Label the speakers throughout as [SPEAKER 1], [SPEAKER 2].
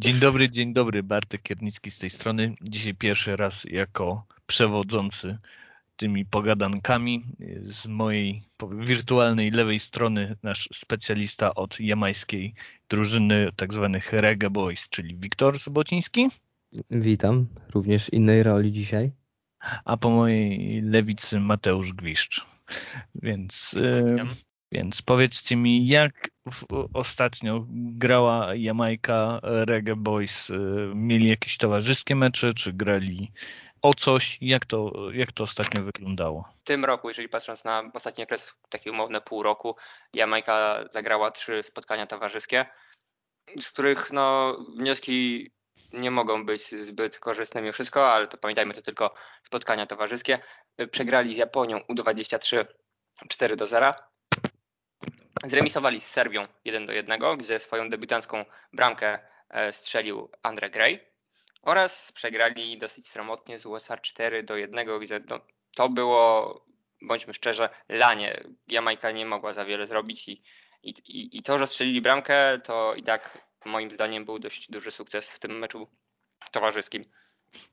[SPEAKER 1] Dzień dobry, dzień dobry. Bartek Kiernicki z tej strony. Dzisiaj pierwszy raz jako przewodzący tymi pogadankami. Z mojej wirtualnej lewej strony nasz specjalista od jamańskiej drużyny tak zwanych Reggae Boys, czyli Wiktor Sobociński.
[SPEAKER 2] Witam, również innej roli dzisiaj.
[SPEAKER 1] A po mojej lewicy Mateusz Gwiszcz. Więc, e, więc powiedzcie mi, jak w, ostatnio grała Jamajka Reggae Boys? E, mieli jakieś towarzyskie mecze, czy grali o coś? Jak to, jak to ostatnio wyglądało?
[SPEAKER 3] W tym roku, jeżeli patrząc na ostatni okres, taki umowny pół roku, Jamajka zagrała trzy spotkania towarzyskie, z których no, wnioski nie mogą być zbyt korzystne mimo wszystko, ale to pamiętajmy, to tylko spotkania towarzyskie. Przegrali z Japonią U23 4 do 0. Zremisowali z Serbią 1 do 1, gdzie swoją debiutancką bramkę e, strzelił Andre Gray. Oraz przegrali dosyć sromotnie z USA 4 do 1, gdzie no, to było, bądźmy szczerze, lanie. Jamajka nie mogła za wiele zrobić i, i, i to, że strzelili bramkę, to i tak moim zdaniem był dość duży sukces w tym meczu towarzyskim.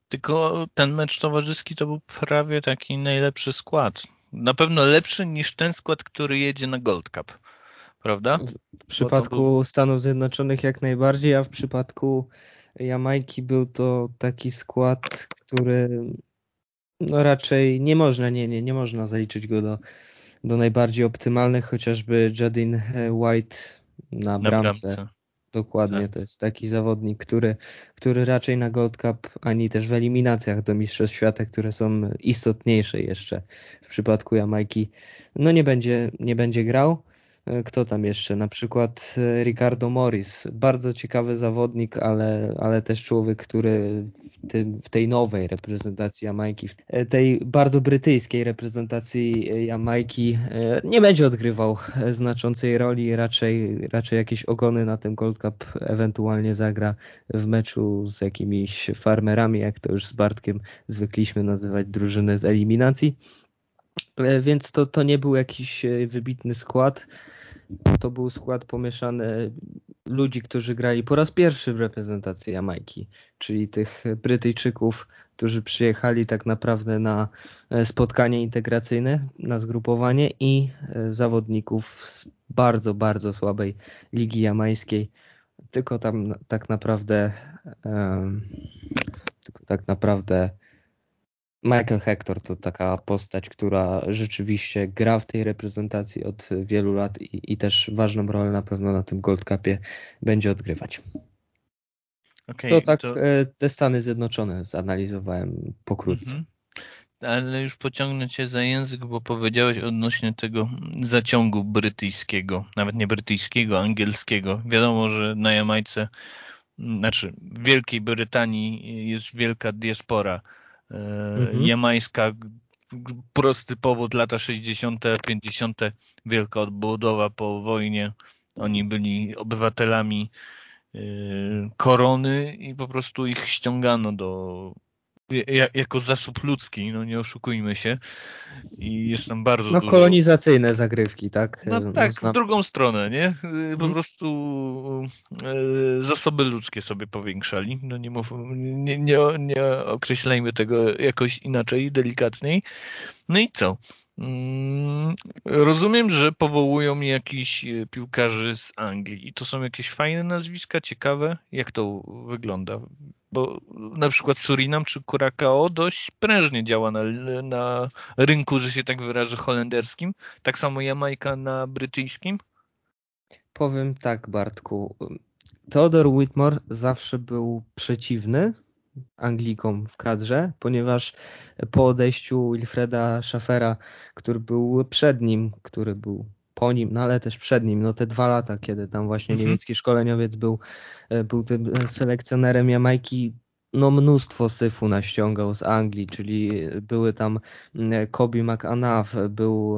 [SPEAKER 1] Tylko ten mecz towarzyski to był prawie taki najlepszy skład. Na pewno lepszy niż ten skład, który jedzie na Gold Cup. Prawda?
[SPEAKER 2] W przypadku był... Stanów Zjednoczonych jak najbardziej, a w przypadku Jamajki był to taki skład, który no raczej nie można, nie, nie, nie można zaliczyć go do, do najbardziej optymalnych, chociażby Jadin White na, na bramce. bramce. Dokładnie, tak. to jest taki zawodnik, który, który raczej na Gold Cup, ani też w eliminacjach do Mistrzostw Świata, które są istotniejsze jeszcze w przypadku Jamajki, no nie będzie, nie będzie grał. E, kto tam jeszcze? Na przykład e, Ricardo Morris. Bardzo ciekawy zawodnik, ale, ale też człowiek, który w, tym, w tej nowej reprezentacji Jamajki, w e, tej bardzo brytyjskiej reprezentacji Jamajki nie będzie odgrywał znaczącej roli. Raczej, raczej jakieś ogony na tym Gold Cup ewentualnie zagra w meczu z jakimiś farmerami, jak to już z Bartkiem zwykliśmy nazywać drużyny z eliminacji. Więc to, to nie był jakiś wybitny skład to był skład pomieszany ludzi, którzy grali po raz pierwszy w reprezentacji Jamajki, czyli tych Brytyjczyków, którzy przyjechali tak naprawdę na e, spotkanie integracyjne, na zgrupowanie i e, zawodników z bardzo, bardzo słabej ligi jamańskiej. Tylko tam tak naprawdę tylko tak naprawdę Michael Hector to taka postać, która rzeczywiście gra w tej reprezentacji od wielu lat i, i też ważną rolę na pewno na tym Gold Cupie będzie odgrywać. Okay, to tak to... E, te Stany Zjednoczone zanalizowałem pokrótce. Mhm.
[SPEAKER 1] Ale już pociągnę cię za język, bo powiedziałeś odnośnie tego zaciągu brytyjskiego, nawet nie brytyjskiego, angielskiego. Wiadomo, że na Jamajce, znaczy w Wielkiej Brytanii jest wielka diaspora mhm. jamańska, prosty powód, lata 60., 50., wielka odbudowa po wojnie. Oni byli obywatelami e, korony i po prostu ich ściągano do jako zasób ludzki, no nie oszukujmy się. I jest tam bardzo
[SPEAKER 2] no,
[SPEAKER 1] dużo...
[SPEAKER 2] kolonizacyjne zagrywki, tak?
[SPEAKER 1] No tak, w drugą stronę, nie? Po hmm. prostu e, zasoby ludzkie sobie powiększali. No nie, mów, nie, nie, nie określajmy tego jakoś inaczej, delikatniej. No i co? Mm, rozumiem, że powołują jakiś e, piłkarzy z Anglii i to są jakieś fajne nazwiska, ciekawe. Jak to wygląda? Bo na przykład Surinam czy Curacao dość prężnie działa na, na rynku, że się tak wyrażę, holenderskim. Tak samo Jamajka na brytyjskim.
[SPEAKER 2] Powiem tak, Bartku. Theodor Whitmore zawsze był przeciwny Anglikom w kadrze, ponieważ po odejściu Wilfreda Schaffera, który był przed nim, który był po nim, no ale też przed nim, no te dwa lata, kiedy tam właśnie mhm. niemiecki szkoleniowiec był, e, był tym selekcjonerem Jamajki, no mnóstwo syfu naściągał z Anglii, czyli były tam Kobe McAnuff, był,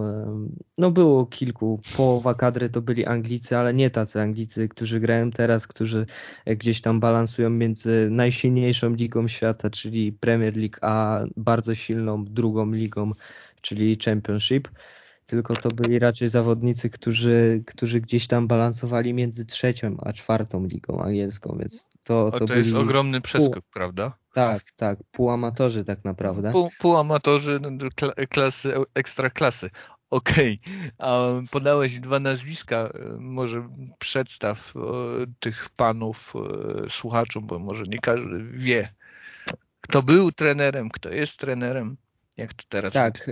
[SPEAKER 2] no było kilku, połowa kadry to byli Anglicy, ale nie tacy Anglicy, którzy grają teraz, którzy gdzieś tam balansują między najsilniejszą ligą świata, czyli Premier League, a bardzo silną drugą ligą, czyli Championship. Tylko to byli raczej zawodnicy, którzy, którzy gdzieś tam balansowali między trzecią a czwartą ligą angielską, więc to,
[SPEAKER 1] to,
[SPEAKER 2] to,
[SPEAKER 1] to
[SPEAKER 2] byli...
[SPEAKER 1] jest ogromny przeskok, prawda?
[SPEAKER 2] Tak, tak, półamatorzy tak naprawdę.
[SPEAKER 1] Pół, półamatorzy klasy, ekstra klasy. Okej, okay. a podałeś dwa nazwiska, może przedstaw tych panów słuchaczom, bo może nie każdy wie, kto był trenerem, kto jest trenerem, jak to teraz
[SPEAKER 2] Tak,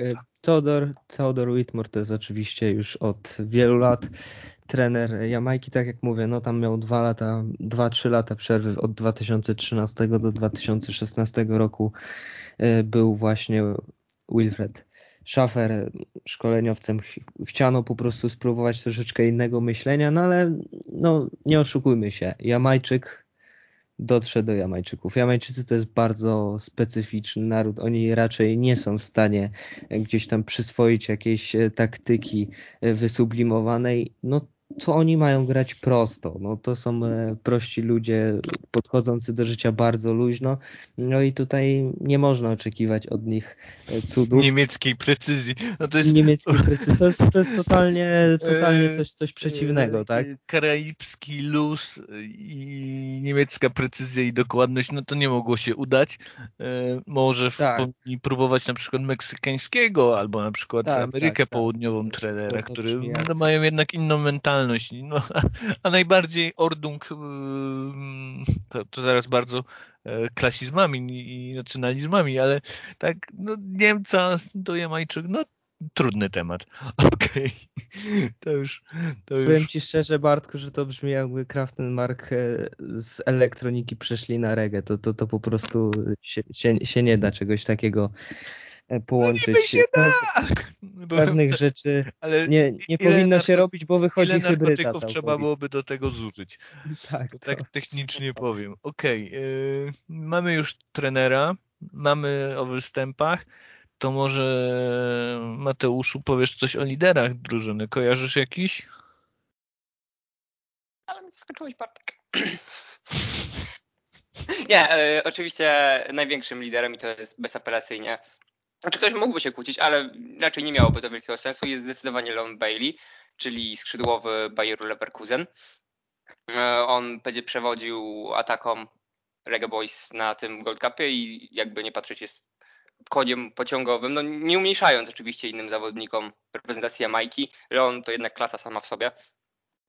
[SPEAKER 2] Theodor, Theodor Whitmore to jest oczywiście już od wielu lat trener Jamajki, tak jak mówię, no tam miał dwa lata, dwa, trzy lata przerwy od 2013 do 2016 roku był właśnie Wilfred Schaffer szkoleniowcem. Chciano po prostu spróbować troszeczkę innego myślenia, no ale no, nie oszukujmy się, Jamajczyk dotrze do Jamajczyków. Jamajczycy to jest bardzo specyficzny naród. Oni raczej nie są w stanie gdzieś tam przyswoić jakiejś taktyki wysublimowanej. No to oni mają grać prosto. No, to są e, prości ludzie podchodzący do życia bardzo luźno. No i tutaj nie można oczekiwać od nich e, cudów.
[SPEAKER 1] Niemieckiej precyzji. No to jest...
[SPEAKER 2] Niemieckiej precyzji. To jest, to jest totalnie, totalnie coś, coś przeciwnego, tak?
[SPEAKER 1] Karaibski luz i niemiecka precyzja i dokładność, no to nie mogło się udać. E, może tak. próbować na przykład meksykańskiego albo na przykład tak, Amerykę tak, tak. Południową trenera, który no, mają jednak inną mentalność mentalność. No, a najbardziej Ordung to, to zaraz bardzo e, klasizmami i nacjonalizmami, ale tak no, Niemca do Jamajczyk, no trudny temat. Okej, okay. to już... To już...
[SPEAKER 2] Powiem Ci szczerze Bartku, że to brzmi jakby Kraftenmark e, z elektroniki przeszli na reggae. To, to, to po prostu się, się, się nie da czegoś takiego połączyć. No
[SPEAKER 1] się da!
[SPEAKER 2] Pewnych rzeczy ale nie, nie powinno się robić, bo wychodzi ile hybryda.
[SPEAKER 1] Ile trzeba byłoby do tego zużyć.
[SPEAKER 2] tak, to...
[SPEAKER 1] tak technicznie powiem. Okej, okay. yy, mamy już trenera, mamy o występach, to może Mateuszu powiesz coś o liderach drużyny. Kojarzysz jakiś?
[SPEAKER 3] Ale mi skończyłeś Bartek. Nie, y, oczywiście największym liderem i to jest bezapelacyjnie znaczy ktoś mógłby się kłócić, ale raczej nie miałoby to wielkiego sensu. Jest zdecydowanie Leon Bailey, czyli skrzydłowy Bayeru Leverkusen. E, on będzie przewodził atakom Reggae Boys na tym Gold Cupie i jakby nie patrzeć jest koniem pociągowym, no nie umniejszając oczywiście innym zawodnikom reprezentacji Jamajki. Leon to jednak klasa sama w sobie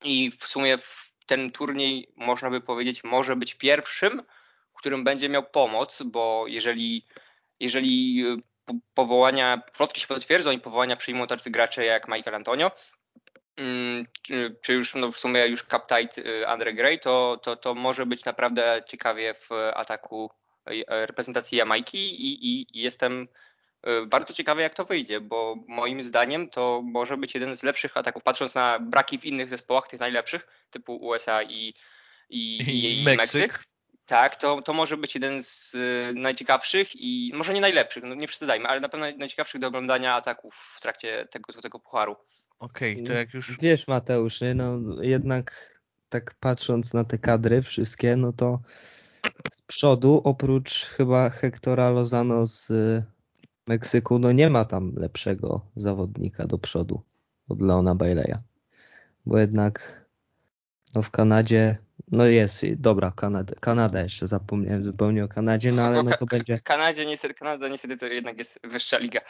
[SPEAKER 3] i w sumie ten turniej można by powiedzieć może być pierwszym, którym będzie miał pomoc, bo jeżeli jeżeli powołania, plotki się potwierdzą i powołania przyjmą tacy gracze jak Michael Antonio, mm, czy, już no w sumie już captain y, Andre Gray, to, to, to może być naprawdę ciekawie w ataku y, reprezentacji Jamajki i, i, jestem y, bardzo ciekawy jak to wyjdzie, bo moim zdaniem to może być jeden z lepszych ataków, patrząc na braki w innych zespołach, tych najlepszych, typu USA i, i, i, i Meksyk. Meksyk tak, to, to może być jeden z y, najciekawszych i może nie najlepszych, no nie przesadzajmy, ale na pewno najciekawszych do oglądania ataków w trakcie tego złotego pucharu.
[SPEAKER 1] Okej, okay, to jak już...
[SPEAKER 2] Wiesz Mateusz, no jednak tak patrząc na te kadry wszystkie, no to z przodu oprócz chyba Hectora Lozano z Meksyku, no nie ma tam lepszego zawodnika do przodu od Leona Baileya. Bo jednak no w Kanadzie no jest, dobra, Kanada, Kanada jeszcze zapomniałem zupełnie o Kanadzie, no ale no to będzie...
[SPEAKER 3] Kanadzie niestety, Kanada niestety to jednak jest wyższa liga.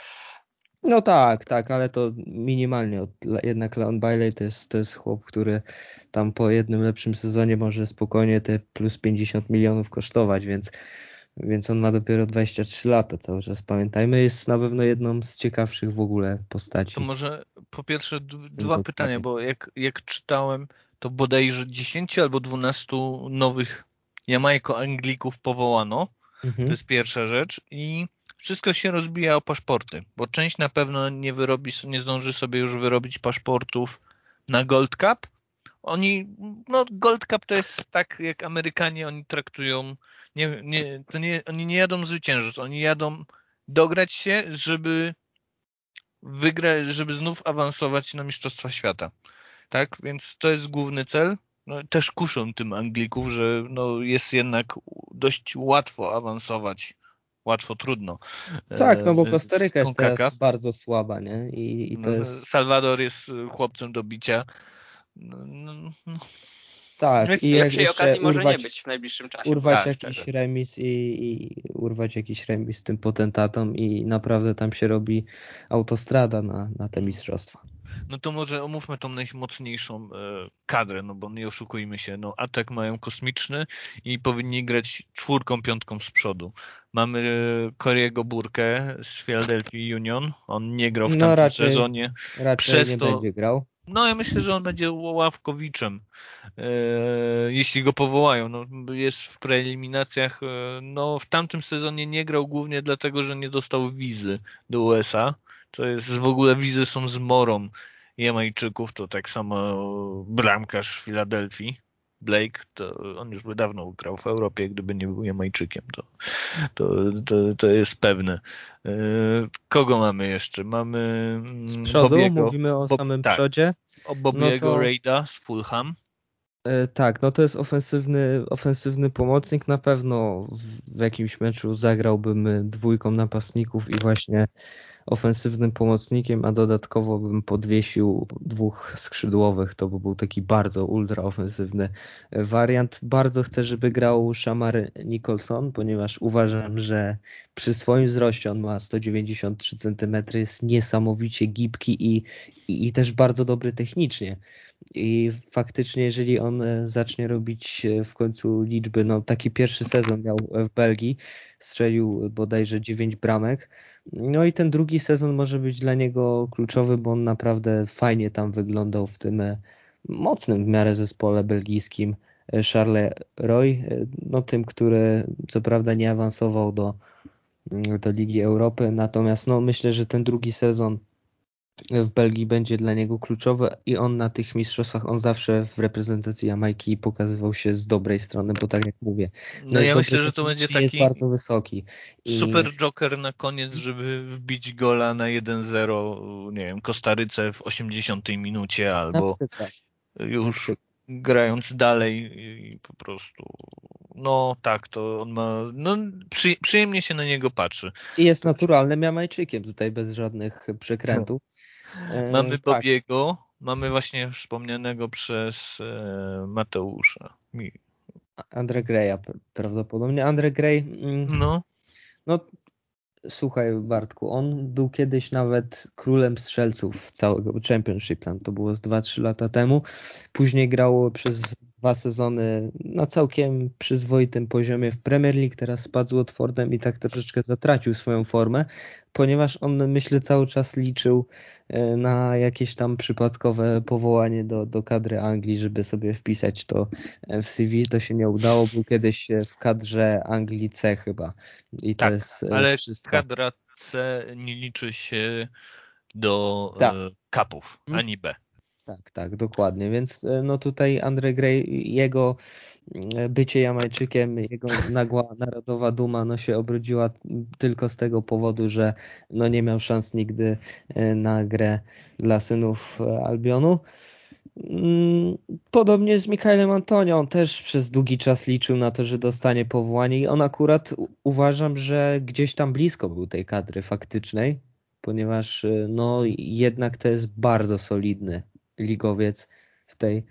[SPEAKER 2] No tak, tak, ale to minimalnie. Jednak Leon Bailey to jest, to jest chłop, który tam po jednym lepszym sezonie może spokojnie te plus 50 milionów kosztować, więc, więc on ma dopiero 23 lata cały czas. Pamiętajmy, jest na pewno jedną z ciekawszych w ogóle postaci.
[SPEAKER 1] To może po pierwsze dwa pytania, bo jak, jak czytałem, to bodajże 10 albo 12 nowych Jamajko-Anglików powołano. Mhm. To jest pierwsza rzecz. I wszystko się rozbija o paszporty, bo część na pewno nie wyrobi, nie zdąży sobie już wyrobić paszportów na Gold Cup. Oni, no Gold Cup to jest tak, jak Amerykanie oni traktują, nie, nie, to nie, oni nie jadą zwyciężyć, oni jadą dograć się, żeby wygrać, żeby znów awansować na Mistrzostwa Świata tak? Więc to jest główny cel. No, też kuszą tym Anglików, że no, jest jednak dość łatwo awansować łatwo, trudno.
[SPEAKER 2] Tak, no bo Kostaryka jest teraz bardzo słaba, nie? I, i to no, jest...
[SPEAKER 1] Salwador jest chłopcem do bicia. No, no,
[SPEAKER 3] no. Tak, Więc i lepszej okazji urwać, może nie być w najbliższym czasie.
[SPEAKER 2] Urwać jakiś szczerze. remis i, i, urwać jakiś remis z tym potentatom i naprawdę tam się robi autostrada na, na te mistrzostwa.
[SPEAKER 1] No to może omówmy tą najmocniejszą e, kadrę, no bo nie oszukujmy się, no atak mają kosmiczny i powinni grać czwórką, piątką z przodu. Mamy Koriego Burkę z Philadelphia Union, on nie grał w no, tamtym raczej, sezonie.
[SPEAKER 2] Raczej Przez nie to, będzie grał.
[SPEAKER 1] No ja myślę, że on będzie ławkowiczem, e, jeśli go powołają. No, jest w preeliminacjach. E, no, w tamtym sezonie nie grał głównie dlatego, że nie dostał wizy do USA. To jest w ogóle wizy są z morą Jamajczyków, to tak samo bramkarz w Filadelfii. Blake, to on już by dawno grał w Europie, gdyby nie był Jamajczykiem, to, to, to, to jest pewne. E, kogo mamy jeszcze? Mamy
[SPEAKER 2] z przodu, Bobiego, mówimy o Bob, samym tak, przodzie.
[SPEAKER 1] O Bobiego no to... Raida z Fulham.
[SPEAKER 2] E, tak, no to jest ofensywny, ofensywny pomocnik. Na pewno w, w jakimś meczu zagrałbym dwójką napastników i właśnie ofensywnym pomocnikiem, a dodatkowo bym podwiesił dwóch skrzydłowych. To by był taki bardzo ultra ofensywny wariant. Bardzo chcę, żeby grał Shamar Nicholson, ponieważ uważam, że przy swoim wzroście on ma 193 cm, jest niesamowicie gibki i, i, i też bardzo dobry technicznie. I faktycznie, jeżeli on zacznie robić w końcu liczby, no taki pierwszy sezon miał w Belgii, strzelił bodajże 9 bramek, no i ten drugi sezon może być dla niego kluczowy, bo on naprawdę fajnie tam wyglądał w tym e, mocnym w miarę zespole belgijskim. E, Charles Roy, e, no tym, który co prawda nie awansował do, mm, do Ligi Europy, natomiast no myślę, że ten drugi sezon w Belgii będzie dla niego kluczowe i on na tych mistrzostwach, on zawsze w reprezentacji Jamajki pokazywał się z dobrej strony, bo tak jak mówię,
[SPEAKER 1] no, no ja myślę, że to będzie taki
[SPEAKER 2] jest bardzo wysoki.
[SPEAKER 1] I... Super joker na koniec, żeby wbić gola na 1-0, nie wiem, Kostaryce w 80 minucie albo już grając dalej i po prostu no tak, to on ma no przy, przyjemnie się na niego patrzy.
[SPEAKER 2] I jest naturalnym Jamajczykiem tutaj bez żadnych przekrętów.
[SPEAKER 1] E, mamy tak. Bobiego, mamy właśnie wspomnianego przez e, Mateusza.
[SPEAKER 2] Andre Greya prawdopodobnie. Andre Grey. Mm, no. No słuchaj Bartku, on był kiedyś nawet królem strzelców całego Championship, tam to było z 2-3 lata temu. Później grał przez dwa sezony na całkiem przyzwoitym poziomie w Premier League, teraz spadł z Watfordem i tak troszeczkę zatracił swoją formę, ponieważ on myślę cały czas liczył e, na jakieś tam przypadkowe powołanie do, do kadry Anglii, żeby sobie wpisać to w CV, to się nie udało, był kiedyś w kadrze Anglii C chyba i to
[SPEAKER 1] tak,
[SPEAKER 2] jest
[SPEAKER 1] e, ale wszystko. kadra C nie liczy się do tak. kapów, ani B.
[SPEAKER 2] Tak, tak, dokładnie. Więc e, no tutaj Andre Gray, jego e, bycie Jamajczykiem, jego nagła narodowa duma no się obrodziła tylko z tego powodu, że no nie miał szans nigdy e, na grę dla synów Albionu. Mm, podobnie z Mikaelem Antonio, on też przez długi czas liczył na to, że dostanie powołanie i on akurat uważam, że gdzieś tam blisko był tej kadry faktycznej, ponieważ no jednak to jest bardzo solidny ligowiec w tej,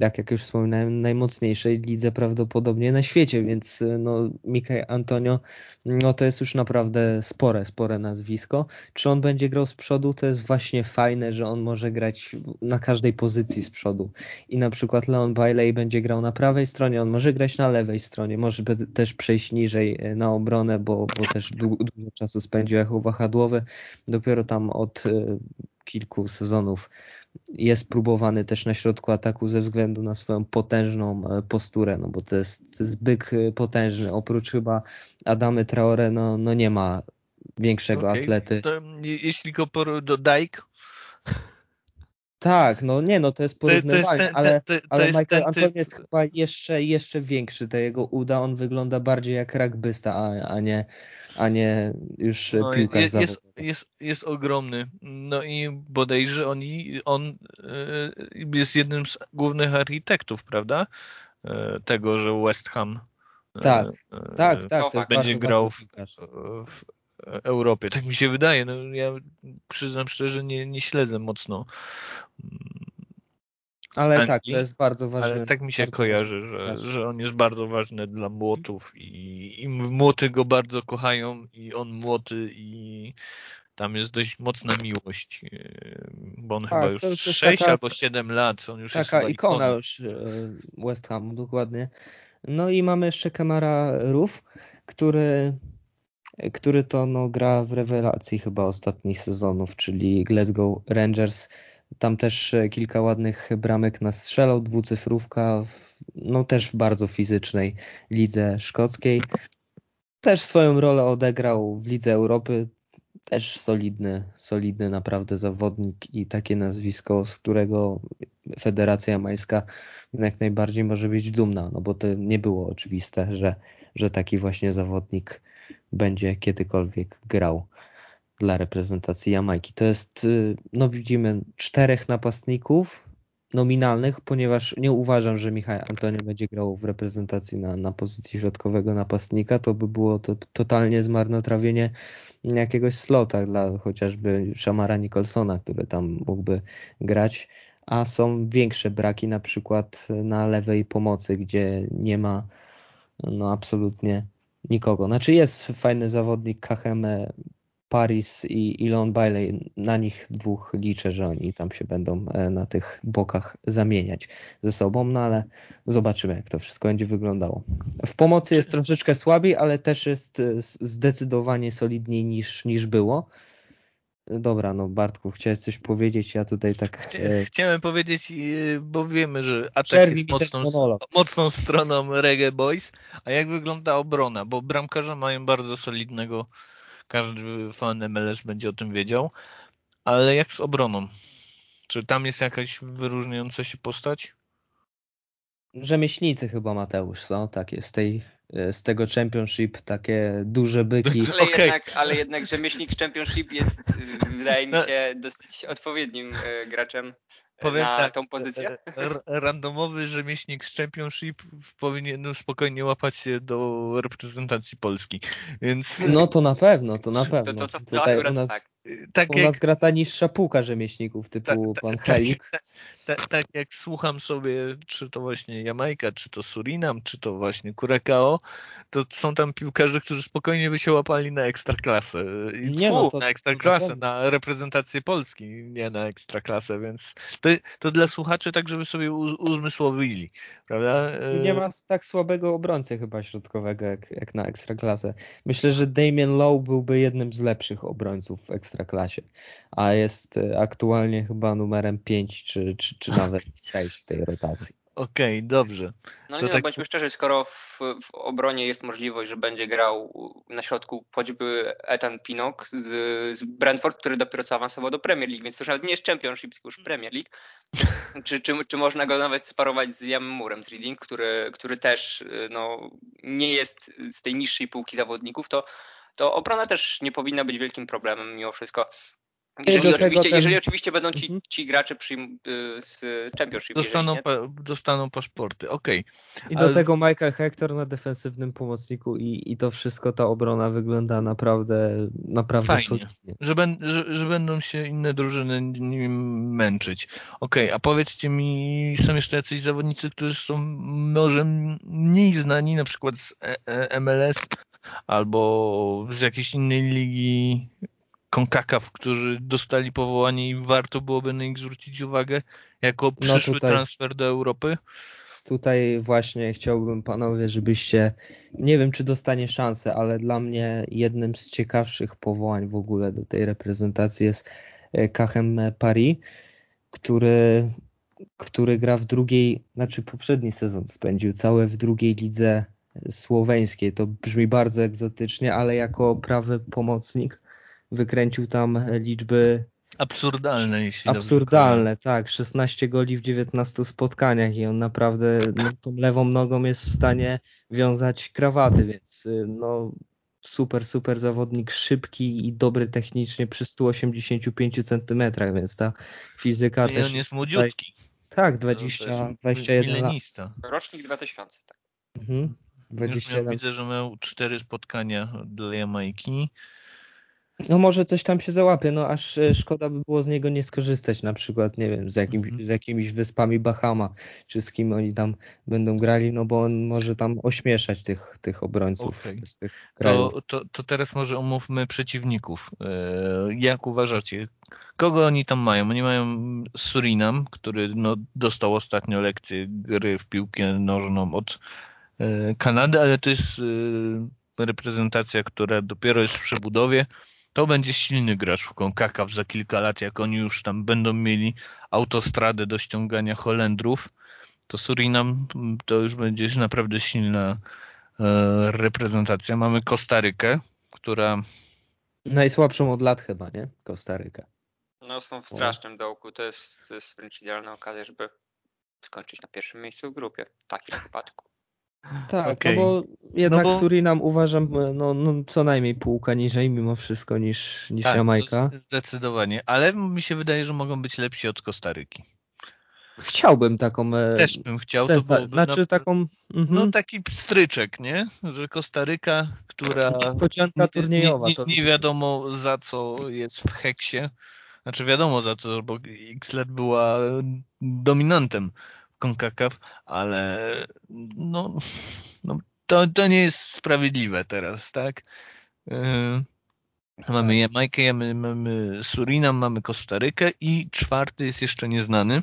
[SPEAKER 2] tak jak już wspominałem, najmocniejszej lidze prawdopodobnie na świecie, więc no Mikaj Antonio no to jest już naprawdę spore, spore nazwisko. Czy on będzie grał z przodu, to jest właśnie fajne, że on może grać na każdej pozycji z przodu. I na przykład Leon Bailey będzie grał na prawej stronie, on może grać na lewej stronie, może też przejść niżej e, na obronę, bo, bo też dużo czasu spędził jako wahadłowy. Dopiero tam od e, kilku sezonów jest próbowany też na środku ataku ze względu na swoją potężną e, posturę, no bo to jest, zbyt e, potężny. Oprócz chyba Adamy Traore, no, no nie ma większego okay. atlety.
[SPEAKER 1] To, jeśli go do Dijk
[SPEAKER 2] tak, no nie, no to jest porównywalne, ale, to, to, ale Michael ten, Antonio jest chyba jeszcze, jeszcze większy, te jego uda, on wygląda bardziej jak rugbysta, a, a nie a nie już no, piłkarz jest,
[SPEAKER 1] jest, jest, jest, ogromny. No i bodajże oni, on e, jest jednym z głównych architektów, prawda? E, tego, że West Ham
[SPEAKER 2] Tak,
[SPEAKER 1] e,
[SPEAKER 2] tak, tak. jest
[SPEAKER 1] będzie grał w, w Europie. Tak mi się wydaje. No, ja przyznam szczerze, nie, nie śledzę mocno
[SPEAKER 2] Ale
[SPEAKER 1] Anglii,
[SPEAKER 2] tak, to jest bardzo ważny.
[SPEAKER 1] ale tak mi się kojarzy, że,
[SPEAKER 2] piłkarz.
[SPEAKER 1] że on jest bardzo ważny dla młotów i, i młoty go bardzo kochają i on młoty i tam jest dość mocna miłość, yy, bo on
[SPEAKER 2] Tak,
[SPEAKER 1] chyba już
[SPEAKER 2] już jest
[SPEAKER 1] 6
[SPEAKER 2] taka-
[SPEAKER 1] albo 7 lat, on już jest
[SPEAKER 2] Taka
[SPEAKER 1] chyba
[SPEAKER 2] ikona
[SPEAKER 1] ikoną.
[SPEAKER 2] już e, West Hamu, dokładnie. No i mamy jeszcze Kamara Ruf, który, który to no, gra w rewelacji chyba ostatnich sezonów, czyli Glasgow Rangers. Tam też e, kilka ładnych bramek nastrzelał, dwucyfrówka, no też w bardzo fizycznej lidze szkockiej. Też swoją rolę odegrał w Lidze Europy. Też solidny, solidny naprawdę zawodnik i takie nazwisko, z którego Federacja Jamańska jak najbardziej może być dumna, no bo to nie było oczywiste, że, że taki właśnie zawodnik będzie kiedykolwiek grał dla reprezentacji Jamajki. To jest, y, no widzimy, czterech napastników nominalnych, ponieważ nie uważam, że Michał Antonio będzie grał w reprezentacji na, na pozycji środkowego napastnika. To by było to totalnie zmarnotrawienie jakiegoś slota dla chociażby Shamara Nicholsona, który tam mógłby grać. A są większe braki, na przykład na lewej pomocy, gdzie nie ma no absolutnie nikogo. Znaczy jest fajny zawodnik Kaheme Paris i, Leon Bailey. Na nich dwóch liczę, że oni tam się będą e, na tych bokach zamieniać ze sobą, no ale zobaczymy, jak to wszystko będzie wyglądało. W pomocy jest troszeczkę słabiej, ale też jest e, zdecydowanie solidniej niż, niż było. Dobra, no Bartku, chciałeś coś powiedzieć, ja tutaj tak...
[SPEAKER 1] Chcia-
[SPEAKER 2] e,
[SPEAKER 1] Chciałem powiedzieć, bo wiemy, że atak jest mocną, mocną stroną Reggae Boys, a jak wygląda obrona? Bo bramkarze mają bardzo solidnego, każdy fan MLS będzie o tym wiedział, ale jak z obroną? Czy tam jest jakaś wyróżniająca się postać?
[SPEAKER 2] Rzemieślnicy chyba Mateusz są, takie z tej e, z tego championship, takie duże byki.
[SPEAKER 3] Ale,
[SPEAKER 1] Okej.
[SPEAKER 3] jednak, ale jednak rzemieślnik Championship jest, y, wydaje mi
[SPEAKER 1] No.
[SPEAKER 3] się, dosyć odpowiednim y, graczem
[SPEAKER 1] Powiem
[SPEAKER 3] na
[SPEAKER 1] tak,
[SPEAKER 3] tą pozycję.
[SPEAKER 1] randomowy rzemieślnik z Championship powinien no, spokojnie łapać się do reprezentacji Polski. Więc
[SPEAKER 2] No to na pewno, to na
[SPEAKER 3] To,
[SPEAKER 2] pewno.
[SPEAKER 3] to, to, to
[SPEAKER 2] Tutaj u
[SPEAKER 3] akurat
[SPEAKER 2] nas,
[SPEAKER 3] tak.
[SPEAKER 1] Tak
[SPEAKER 2] u
[SPEAKER 1] jak
[SPEAKER 2] nas gra ta niższa półka rzemieślników typu
[SPEAKER 1] Ta- ta-
[SPEAKER 2] pan
[SPEAKER 1] tak,
[SPEAKER 2] Helik.
[SPEAKER 1] tak, tak jak słucham sobie, czy to właśnie Jamajka, czy to Surinam, czy to właśnie Curacao, to są tam piłkarze, którzy spokojnie by się łapali na ekstraklasę. I
[SPEAKER 2] Nie,
[SPEAKER 1] tfu,
[SPEAKER 2] no to-
[SPEAKER 1] na ekstraklasę,
[SPEAKER 2] na
[SPEAKER 1] reprezentację Polski, nie na ekstraklasę, więc to, to dla słuchaczy tak, żeby sobie uz- uzmysłowili, prawda?
[SPEAKER 2] Nie ma tak słabego obrońcy chyba środkowego jak, jak na Ekstraklasę. Myślę, że Damien Lowe byłby jednym z lepszych obrońców w Ekstraklasie, a jest e, aktualnie chyba numerem 5 czy, czy, czy nawet 6 w tej rotacji.
[SPEAKER 1] Okej, dobrze.
[SPEAKER 3] No
[SPEAKER 1] To
[SPEAKER 3] nie,
[SPEAKER 1] tak-
[SPEAKER 3] no bądźmy szczerzy, skoro w, w obronie jest możliwość, że będzie grał na środku choćby Ethan Pinnock z, z Brentford, który dopiero co awansował do Premier League, więc to już nawet nie jest Championship, tylko już Premier League. Czy, czy, czy można go nawet sparować z Jamem Murem z Reading, który, który też y, no, nie jest z tej niższej półki zawodników, to, to obrona też nie powinna być wielkim problemem mimo wszystko. Jeżeli oczywiście,
[SPEAKER 2] ten-
[SPEAKER 3] jeżeli oczywiście będą ci,
[SPEAKER 2] Mhm.
[SPEAKER 3] ci gracze przyjm- y, z Championship.
[SPEAKER 1] Dostaną,
[SPEAKER 3] jeżeli
[SPEAKER 1] pa, dostaną paszporty, okej.
[SPEAKER 2] I
[SPEAKER 1] Ale-
[SPEAKER 2] do tego Michael Hector na defensywnym pomocniku i, i to wszystko, ta obrona wygląda naprawdę, naprawdę
[SPEAKER 1] Fajnie.
[SPEAKER 2] solidnie.
[SPEAKER 1] Że, ben, że, że będą się inne drużyny nim męczyć. Okej, a powiedzcie mi, są jeszcze jacyś zawodnicy, którzy są może mniej znani, na przykład z E- E- MLS albo z jakiejś innej ligi CONCACAF, którzy dostali powołanie i warto byłoby na nich zwrócić uwagę jako przyszły
[SPEAKER 2] tutaj-
[SPEAKER 1] transfer do Europy?
[SPEAKER 2] Tutaj właśnie chciałbym panowie, żebyście, nie wiem czy dostanie szansę, ale dla mnie jednym z ciekawszych powołań w ogóle do tej reprezentacji jest e, Kachem Paris, który, który gra w drugiej, znaczy poprzedni sezon spędził całe w drugiej lidze słoweńskiej. To brzmi bardzo egzotycznie, ale jako prawy pomocnik wykręcił tam liczby
[SPEAKER 1] Absurdalne, jeśli
[SPEAKER 2] Absurdalne, tak. 16 goli w 19 spotkaniach i on naprawdę no, tą lewą nogą jest w stanie wiązać krawaty, więc y, no super, super zawodnik, szybki i dobry technicznie przy 185 centymetrach, więc ta fizyka.
[SPEAKER 1] I
[SPEAKER 2] też
[SPEAKER 1] on jest
[SPEAKER 2] tutaj-
[SPEAKER 1] młodziutki.
[SPEAKER 2] Tak,
[SPEAKER 1] To
[SPEAKER 2] 20,
[SPEAKER 1] też
[SPEAKER 2] 21 lat.
[SPEAKER 3] Rocznik 2000, tak.
[SPEAKER 2] Mhm.
[SPEAKER 1] Już miał, widzę, że miał cztery spotkania dla Jamajki.
[SPEAKER 2] No może coś tam się załapie, no aż e, szkoda by było z niego nie skorzystać, na przykład, nie wiem, z, jakim, mhm. z jakimiś wyspami Bahama, czy z kim oni tam będą grali, no bo on może tam ośmieszać tych, tych obrońców okay. z tych krajów.
[SPEAKER 1] To, to, to teraz może omówmy przeciwników. E, jak uważacie, kogo oni tam mają? Oni mają Surinam, który no, dostał ostatnio lekcję gry w piłkę nożną od Kanady, ale to jest reprezentacja, która dopiero jest w przebudowie to będzie silny gracz w CONCACAF za kilka lat, jak oni już tam będą mieli autostradę do ściągania Holendrów, to Surinam to już będzie naprawdę silna e, reprezentacja. Mamy Kostarykę, która...
[SPEAKER 2] Najsłabszą od lat chyba, nie? Kostaryka.
[SPEAKER 3] No są w strasznym dołku. To jest, to jest wręcz idealna okazja, żeby skończyć na pierwszym miejscu w grupie w takim przypadku.
[SPEAKER 2] Tak, okay. no bo jednak no bo... Surinam uważam no, no, co najmniej półka niżej mimo wszystko niż, niż tak, Jamajka.
[SPEAKER 1] Zdecydowanie, ale mi się wydaje, że mogą być lepsi od Kostaryki.
[SPEAKER 2] Chciałbym taką.
[SPEAKER 1] E, Też bym chciał.
[SPEAKER 2] Sensa... To znaczy na... taką.
[SPEAKER 1] Mhm. No taki pstryczek, nie? Że Kostaryka, która.
[SPEAKER 2] Niespodzianka turniejowa.
[SPEAKER 1] Nie, nie, nie, wiadomo za co jest w heksie. Znaczy wiadomo za co, bo X-Let była dominantem CONCACAF, ale no, no to, to nie jest sprawiedliwe teraz, tak? Yy, mamy Jamajkę, mamy, mamy Surinam, mamy Kostarykę i czwarty jest jeszcze nieznany,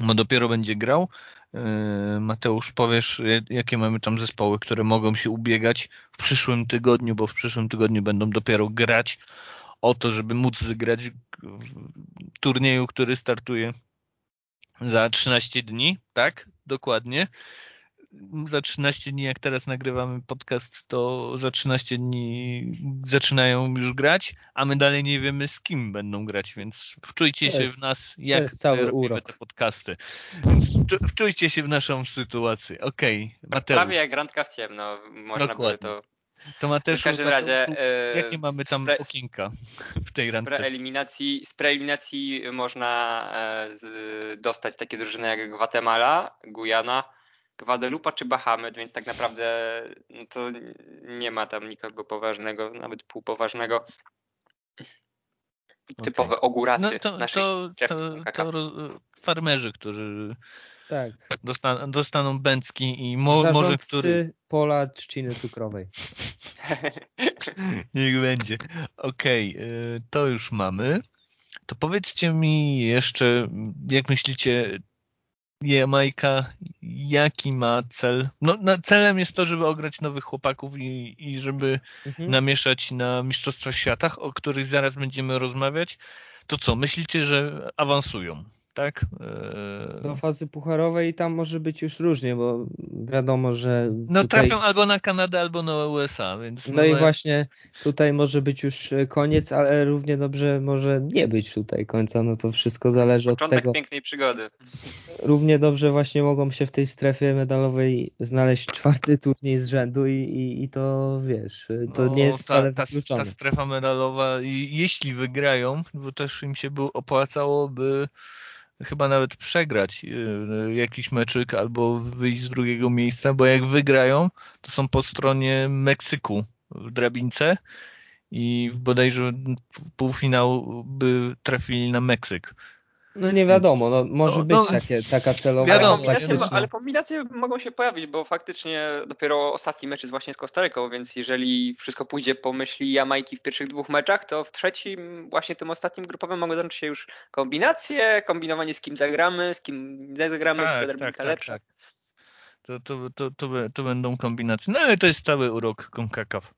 [SPEAKER 1] bo dopiero będzie grał. Yy, Mateusz, powiesz, jakie mamy tam zespoły, które mogą się ubiegać w przyszłym tygodniu, bo w przyszłym tygodniu będą dopiero grać o to, żeby móc zagrać w turnieju, który startuje za 13 dni, tak? Dokładnie. Za 13 dni, jak teraz nagrywamy podcast, to za 13 dni zaczynają już grać, a my dalej nie wiemy z kim będą grać, więc wczujcie się w nas, jak robimy urok. te podcasty. Więc wczujcie się w naszą sytuację. Okej, okay,
[SPEAKER 3] Mateusz. Prawie jak randka w ciemno, można Dokładnie. by to
[SPEAKER 1] to ma też w każdym razie e, jakie mamy tam spre, okienka w tej randce?
[SPEAKER 3] Z preeliminacji, z preeliminacji można e, z, dostać takie drużyny jak Guatemala, Guyana, Guadalupe czy Bahamy, więc tak naprawdę no to nie ma tam nikogo poważnego, nawet półpoważnego. Typowe okay. ogórasy no to, to, to, to roz,
[SPEAKER 1] farmerzy, którzy tak. Dostaną, dostaną bęcki i mo, może który...
[SPEAKER 2] pola trzciny cukrowej.
[SPEAKER 1] Niech będzie. Okej, okay, to już mamy. To powiedzcie mi jeszcze, jak myślicie, Jamajka, jaki ma cel? No, celem jest to, żeby ograć nowych chłopaków i, i żeby mhm. namieszać na Mistrzostwach Świata, o których zaraz będziemy rozmawiać. To co, myślicie, że awansują? Tak?
[SPEAKER 2] E, Do fazy pucharowej i tam może być już różnie, bo wiadomo, że.
[SPEAKER 1] No tutaj... trafią albo na Kanadę, albo na USA, więc.
[SPEAKER 2] No, no i właśnie tutaj może być już koniec, ale równie dobrze może nie być tutaj końca. No to wszystko zależy
[SPEAKER 3] Początek
[SPEAKER 2] od tego.
[SPEAKER 3] pięknej przygody.
[SPEAKER 2] Równie dobrze właśnie mogą się w tej strefie medalowej znaleźć czwarty turniej z rzędu i, i, i to wiesz, to no, nie jest wcale ta,
[SPEAKER 1] ta, ta strefa medalowa, jeśli wygrają, bo też im się by opłacało, by chyba nawet przegrać y, jakiś meczyk albo wyjść z drugiego miejsca, bo jak wygrają, to są po stronie Meksyku w drabince i bodajże w półfinał by trafili na Meksyk.
[SPEAKER 2] No nie wiadomo, no, może no, być no, takie, taka celowa.
[SPEAKER 3] Wiadomo, ale, ale kombinacje mogą się pojawić, bo faktycznie dopiero ostatni mecz jest właśnie z Kostaryką, więc jeżeli wszystko pójdzie po myśli Jamajki w pierwszych dwóch meczach, to w trzecim, właśnie tym ostatnim grupowym mogą zacząć się już kombinacje, kombinowanie z kim zagramy, z kim nie zagramy, tak, tak, tak, lepsza. Tak.
[SPEAKER 1] To, to, to, to, to będą kombinacje. No ale to jest cały urok CONCACAF.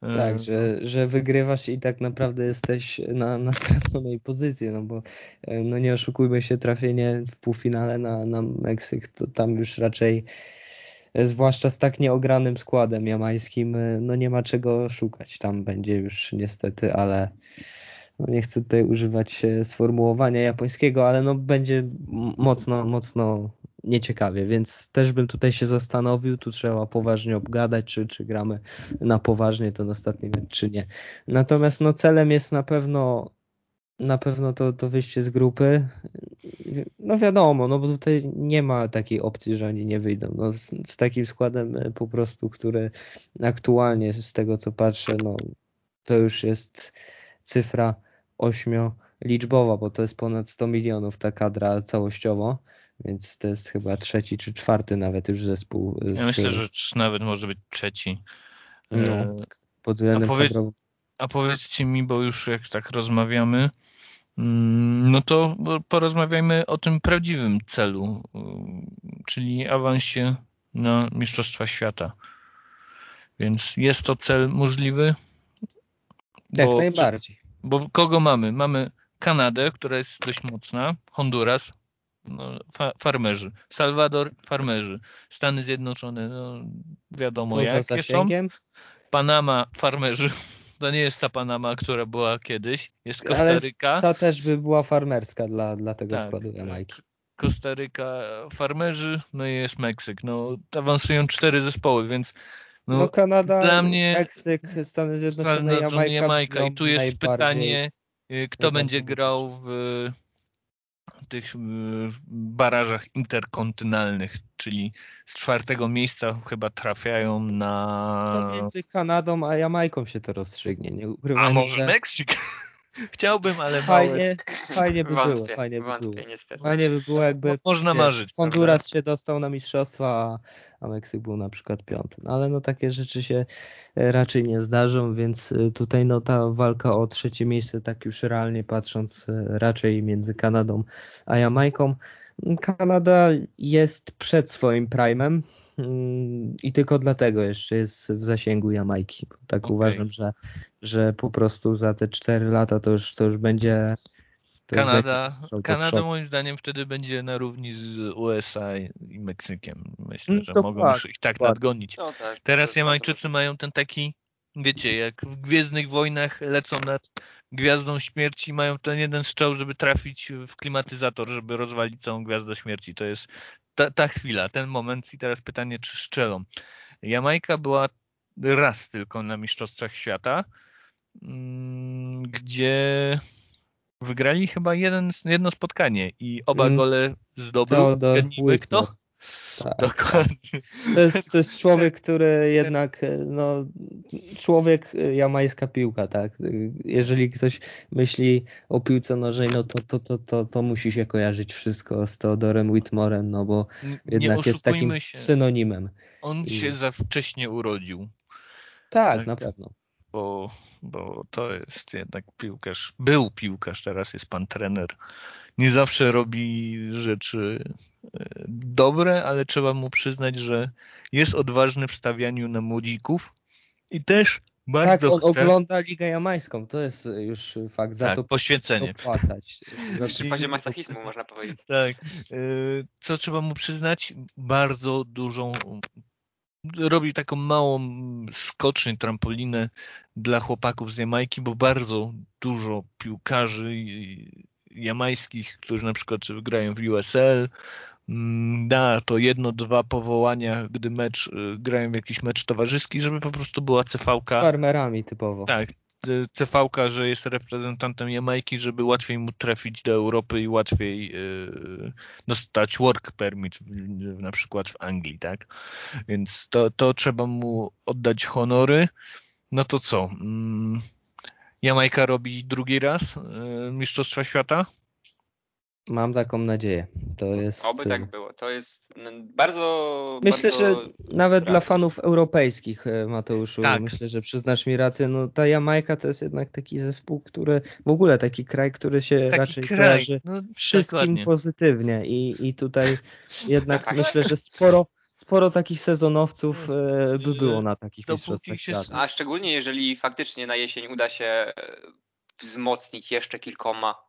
[SPEAKER 2] Tak, e, że, że wygrywasz i tak naprawdę jesteś na, na straconej pozycji, no bo e, no nie oszukujmy się, trafienie w półfinale na, na Meksyk, to tam już raczej e, zwłaszcza z tak nieogranym składem jamańskim, no nie ma czego szukać. Tam będzie już niestety, ale no nie chcę tutaj używać sformułowania japońskiego, ale no będzie mocno, mocno nieciekawie, więc też bym tutaj się zastanowił, tu trzeba poważnie obgadać, czy, czy gramy na poważnie ten ostatni mecz, czy nie. Natomiast no celem jest na pewno na pewno to, to wyjście z grupy. No wiadomo, no bo tutaj nie ma takiej opcji, że oni nie wyjdą. No z, z takim składem e, po prostu, który aktualnie z tego co patrzę, no to już jest cyfra ośmioliczbowa, bo to jest ponad 100 milionów ta kadra całościowo, więc to jest chyba trzeci czy czwarty nawet już zespół.
[SPEAKER 1] Z... Ja myślę, że nawet może być trzeci.
[SPEAKER 2] No, e, pod względem a, powiedz,
[SPEAKER 1] a powiedzcie mi, bo już jak tak rozmawiamy, mm, no to porozmawiajmy o tym prawdziwym celu, y, czyli awansie na Mistrzostwa Świata. Więc jest to cel możliwy?
[SPEAKER 2] Jak bo, najbardziej.
[SPEAKER 1] Bo kogo mamy? Mamy Kanadę, która jest dość mocna, Honduras, no, fa farmerzy, Salwador, farmerzy, Stany Zjednoczone, no, wiadomo Poza jakie zasięgiem. są, Panama, farmerzy, to nie jest ta Panama, która była kiedyś, jest Kostaryka. Ale
[SPEAKER 2] ta też by była farmerska dla, dla tego tak, składu Jamajki.
[SPEAKER 1] Kostaryka, farmerzy, no i jest Meksyk. No, awansują cztery zespoły, więc
[SPEAKER 2] no, no Kanada, dla mnie, Meksyk, Stany Zjednoczone, Jamajka. Jamajka.
[SPEAKER 1] I tu jest pytanie, y, kto będzie grał w tych y, barażach interkontynalnych, czyli z czwartego miejsca chyba trafiają na...
[SPEAKER 2] To między Kanadą a Jamajką się to rozstrzygnie. Nie
[SPEAKER 1] a może że... Meksyk? Chciałbym, ale
[SPEAKER 2] fajnie, fajnie by wątpię, było. Fajnie by było. Niestety. Fajnie by było, jakby
[SPEAKER 1] można marzyć.
[SPEAKER 2] Honduras prawda? się dostał na mistrzostwa, a, a Meksyk był na przykład piąty. No, ale no takie rzeczy się e, raczej nie zdarzą, więc e, tutaj no ta walka o trzecie miejsce, tak już realnie patrząc, e, raczej między Kanadą a Jamajką. Kanada jest przed swoim primem. Mm, i tylko dlatego jeszcze jest w zasięgu Jamajki. Tak okay. uważam, że, że po prostu za te 4 lata to już, to już będzie.
[SPEAKER 1] To Kanada, będzie Kanada moim zdaniem wtedy będzie na równi z USA i Meksykiem. Myślę, mm, że to mogą już ich tak nadgonić. No tak, Teraz Jamajczycy mają ten taki, wiecie, jak w Gwiezdnych Wojnach lecą nad Gwiazdą Śmierci, mają ten jeden strzał, żeby trafić w klimatyzator, żeby rozwalić całą Gwiazdę Śmierci. To jest ta, ta chwila, ten moment i teraz pytanie, czy szczelą. Jamajka była raz tylko na Mistrzostwach Świata, mm, gdzie wygrali chyba jeden, jedno spotkanie i oba mm. gole zdobył.
[SPEAKER 2] Teodor kto? Tak, Dokładnie. To jest, to jest człowiek, który jednak, no, człowiek jamajska piłka, tak. Jeżeli ktoś myśli o piłce nożnej, no to, to, to, to, to musi się kojarzyć wszystko z Teodorem Whitmorem, no bo jednak jest takim się. synonimem.
[SPEAKER 1] On I... się za wcześnie urodził.
[SPEAKER 2] Tak, tak, na pewno.
[SPEAKER 1] Bo, bo to jest jednak piłkarz, był piłkarz, teraz jest pan trener nie zawsze robi rzeczy e, dobre, ale trzeba mu przyznać, że jest odważny w stawianiu na młodzików i też bardzo
[SPEAKER 2] tak,
[SPEAKER 1] on
[SPEAKER 2] chce... ogląda Ligę Jamańską, to jest już fakt, za
[SPEAKER 1] tak,
[SPEAKER 2] to
[SPEAKER 1] poświęcenie.
[SPEAKER 3] Opłacać. W przypadzie masochizmu można powiedzieć.
[SPEAKER 1] Tak, e, co trzeba mu przyznać, bardzo dużą robi taką małą skocznię, trampolinę dla chłopaków z Jamajki, bo bardzo dużo piłkarzy jamańskich, którzy na przykład grają w USL, mm, da to jedno, dwa powołania, gdy mecz, y, grają w jakiś mecz towarzyski, żeby po prostu była CV. Z
[SPEAKER 2] farmerami typowo.
[SPEAKER 1] Tak, CV, że jest reprezentantem Jamajki, żeby łatwiej mu trafić do Europy i łatwiej yy, dostać work permit na przykład w Anglii, tak? Więc to, to trzeba mu oddać honory. No to co? Mm, Jamajka robi drugi raz e, Mistrzostwa Świata?
[SPEAKER 2] Mam taką nadzieję. To jest.
[SPEAKER 3] Oby tak e, było. To jest bardzo.
[SPEAKER 2] Myślę,
[SPEAKER 3] bardzo
[SPEAKER 2] że nawet dla fanów europejskich, e, Mateuszu, tak. myślę, że przyznasz mi rację. No, ta Jamajka to jest jednak taki zespół, który w ogóle taki kraj, który się taki raczej kraj. kojarzy no, wszystkim dokładnie. pozytywnie. I, I tutaj jednak tak. myślę, że sporo sporo takich sezonowców e, by było na takich mistrzostwach się...
[SPEAKER 3] A szczególnie jeżeli faktycznie na jesień uda się wzmocnić jeszcze kilkoma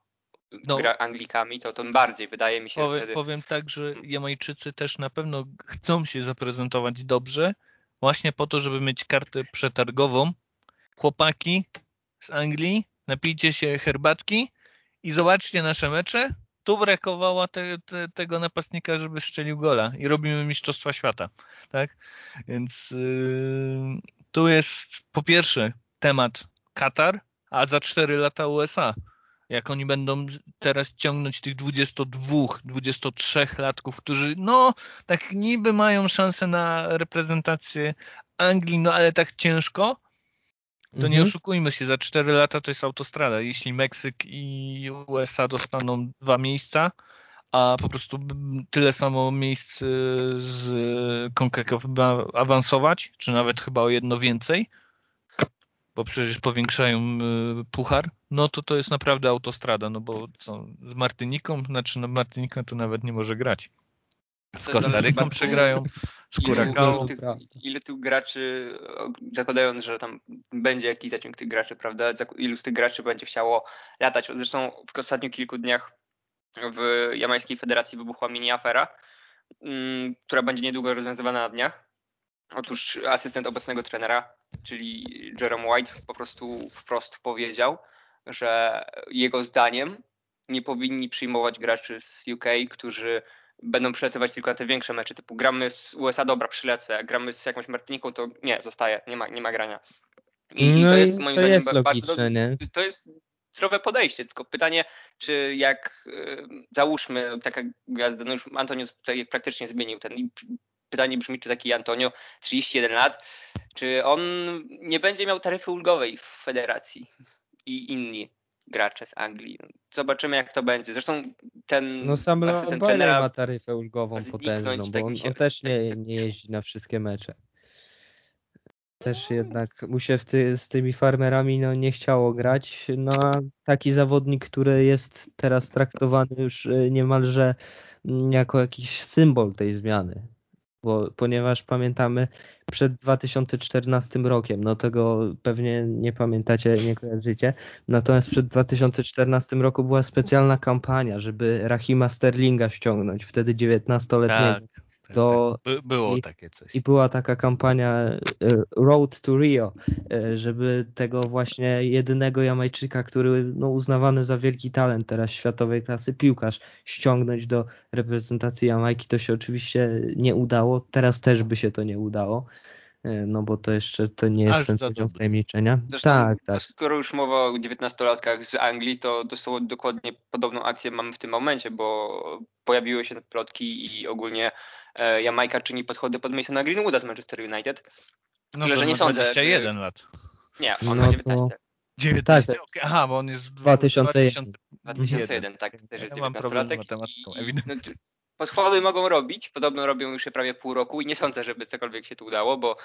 [SPEAKER 3] no, Anglikami, to tym bardziej wydaje mi się
[SPEAKER 1] powiem,
[SPEAKER 3] wtedy.
[SPEAKER 1] Powiem tak, że Jamajczycy też na pewno chcą się zaprezentować dobrze, właśnie po to, żeby mieć kartę przetargową. Chłopaki z Anglii, napijcie się herbatki i zobaczcie nasze mecze, tu brakowała te, te, tego napastnika, żeby strzelił gola i robimy Mistrzostwa Świata. Tak? Więc yy, tu jest po pierwsze temat Katar, a za 4 lata USA. Jak oni będą teraz ciągnąć tych 22, 23 latków, którzy no tak niby mają szansę na reprezentację Anglii, no ale tak ciężko, to mhm. nie oszukujmy się, za 4 lata to jest autostrada. Jeśli Meksyk i USA dostaną dwa miejsca, a po prostu tyle samo miejsc z CONCACAF awansować, czy nawet chyba o jedno więcej, bo przecież powiększają y, puchar, no to to jest naprawdę autostrada, no bo co, z Martyniką, znaczy no Martynika to nawet nie może grać. Z Kostaryką przegrają, z Kurakaą.
[SPEAKER 3] Ile, ile tych graczy, zakładając, że tam będzie jakiś zaciąg tych graczy, prawda, ilu z tych graczy będzie chciało latać. Zresztą w ostatnich kilku dniach w Jamańskiej Federacji wybuchła mini afera, mm, która będzie niedługo rozwiązywana na dniach. Otóż asystent obecnego trenera, czyli Jerome White, po prostu wprost powiedział, że jego zdaniem nie powinni przyjmować graczy z UK, którzy będą przylatywać tylko na te większe mecze, typu gramy z USA, dobra, przylecę, gramy z jakąś Martyniką, to nie, zostaje, nie ma, nie ma grania.
[SPEAKER 2] I, no i to jest moim to zdaniem jest logiczne, bardzo, nie?
[SPEAKER 3] to jest zdrowe podejście, tylko pytanie, czy jak y, załóżmy taka gwiazda, no już Antonio tutaj praktycznie zmienił ten pytanie brzmi, czy taki Antonio 31 lat, czy on nie będzie miał taryfy ulgowej w federacji i inni gracze z Anglii. Zobaczymy jak to będzie. Zresztą ten
[SPEAKER 2] No sam trenera ma taryfę ulgową potężną, bo on, on też nie, nie jeździ na wszystkie mecze. Też jednak mu się ty, z tymi farmerami no, nie chciało grać. No a taki zawodnik, który jest teraz traktowany już y, niemalże mm, jako jakiś symbol tej zmiany bo, ponieważ pamiętamy przed 2014 rokiem, no tego pewnie nie pamiętacie, nie kojarzycie, natomiast przed 2014 roku była specjalna kampania, żeby Rahima Sterlinga ściągnąć, wtedy 19-letniego. Tak
[SPEAKER 1] to tak, było
[SPEAKER 2] i,
[SPEAKER 1] takie coś.
[SPEAKER 2] I była taka kampania e, Road to Rio, e, żeby tego właśnie jedynego Jamajczyka, który no, uznawany za wielki talent teraz światowej klasy piłkarz, ściągnąć do reprezentacji Jamajki. To się oczywiście nie udało. Teraz też by się to nie udało. E, no bo to jeszcze to nie jest Aż ten poziom wtajemniczenia.
[SPEAKER 3] tak, tak. Skoro już mowa o 19-latkach z Anglii, to dosłownie dokładnie podobną akcję mamy w tym momencie, bo pojawiły się plotki i ogólnie Jamajka czyni podchody pod Masona Greenwooda z Manchester United.
[SPEAKER 1] No Tyle, że nie sądzę. 21 lat.
[SPEAKER 3] Nie, on no ma 19. To...
[SPEAKER 1] 19, tak, okay. aha, bo on jest
[SPEAKER 2] 2001.
[SPEAKER 3] 2001, tak, też jest ja 19-latek. No, podchody mogą robić, podobno robią już je prawie pół roku i nie sądzę, żeby cokolwiek się tu udało, bo,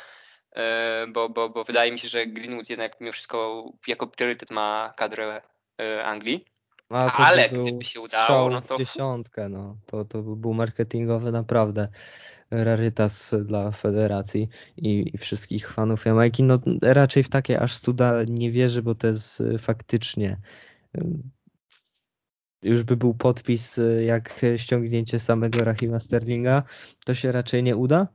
[SPEAKER 3] e, bo, bo, bo wydaje mi się, że Greenwood jednak mimo wszystko jako priorytet ma kadrę e, Anglii. Ale by gdyby się udało, no to...
[SPEAKER 2] dziesiątkę, no. To, to był marketingowy naprawdę rarytas dla federacji i, i, wszystkich fanów Jamajki. No raczej w takie aż cuda nie wierzę, bo to jest faktycznie już by był podpis jak ściągnięcie samego Rahima Sterlinga, to się raczej nie uda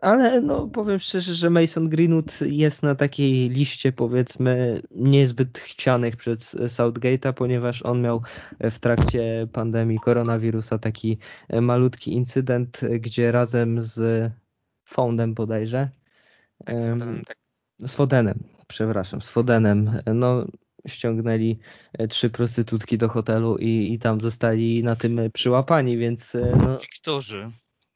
[SPEAKER 2] ale no powiem szczerze, że Mason Greenwood jest na takiej liście powiedzmy niezbyt chcianych przez Southgate'a, ponieważ on miał w trakcie pandemii koronawirusa taki malutki incydent, gdzie razem z Foundem bodajże
[SPEAKER 3] tak, z, Fodenem, tak.
[SPEAKER 2] z Fodenem, przepraszam, z Fodenem, no ściągnęli trzy prostytutki do hotelu i, i tam zostali na tym przyłapani, więc no...
[SPEAKER 1] Wiktorzy,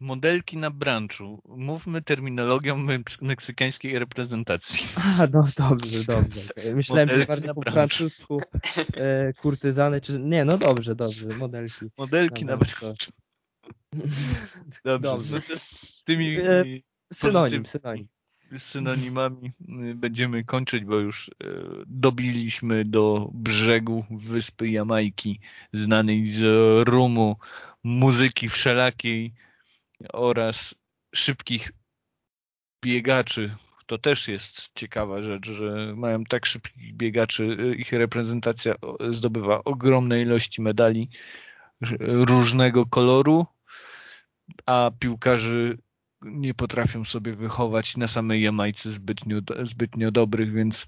[SPEAKER 1] modelki na branchu. Mówmy terminologią meksykańskiej reprezentacji.
[SPEAKER 2] A, no dobrze, dobrze. Myślałem, modelki że bardziej po francusku e, kurtyzany, czy... Nie, no dobrze, dobrze, modelki.
[SPEAKER 1] Modelki na branchu. Dobrze. dobrze. No z tymi e,
[SPEAKER 2] synonim, synonim.
[SPEAKER 1] synonimami y, będziemy kończyć, bo już e, dobiliśmy do brzegu wyspy Jamajki, znanej z rumu, muzyki wszelakiej, oraz szybkich biegaczy. To też jest ciekawa rzecz, że mają tak szybkich biegaczy. Ich reprezentacja zdobywa ogromne ilości medali różnego koloru, a piłkarzy nie potrafią sobie wychować na samej Jamajce zbytnio, zbytnio dobrych, więc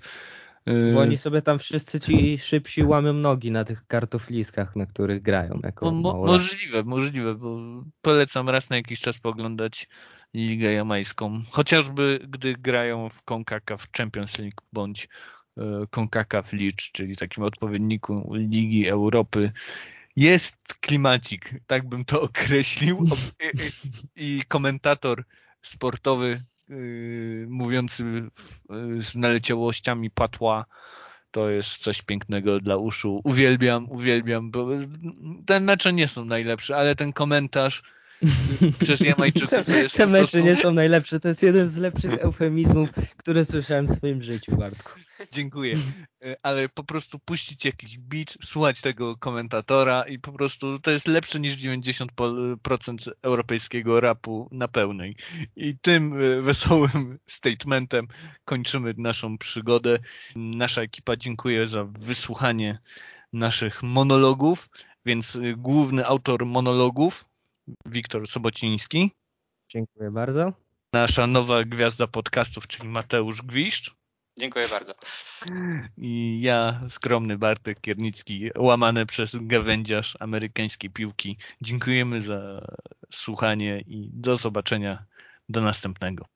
[SPEAKER 2] bo oni sobie tam wszyscy ci szybsi łamią nogi na tych kartofliskach, na których grają. Jako
[SPEAKER 1] mo możliwe, możliwe, bo polecam raz na jakiś czas poglądać Ligę Jamańską. Chociażby gdy grają w CONCACAF Champions League bądź CONCACAF League, czyli takim odpowiedniku Ligi Europy. Jest klimacik, tak bym to określił. I komentator sportowy yy, mówiący z naleciałościami patła to jest coś pięknego dla uszu. Uwielbiam, uwielbiam, bo te mecze nie są najlepsze, ale ten komentarz przez Jamajczyków
[SPEAKER 2] to jest Te mecze nie są najlepsze, to jest jeden z lepszych eufemizmów, które słyszałem w swoim życiu, Bartku.
[SPEAKER 1] Dziękuję, e, ale po prostu puścić jakiś beat, słuchać tego komentatora i po prostu to jest lepsze niż 90% europejskiego rapu na pełnej. I tym e, wesołym statementem kończymy naszą przygodę. Nasza ekipa dziękuję za wysłuchanie naszych monologów, więc e, główny autor monologów Wiktor Sobociński.
[SPEAKER 2] Dziękuję bardzo.
[SPEAKER 1] Nasza nowa gwiazda podcastów, czyli Mateusz Gwiszcz.
[SPEAKER 3] Dziękuję bardzo.
[SPEAKER 1] I ja, skromny Bartek Kiernicki, łamany przez gawędziarz amerykańskiej piłki. Dziękujemy za słuchanie i do zobaczenia. Do następnego.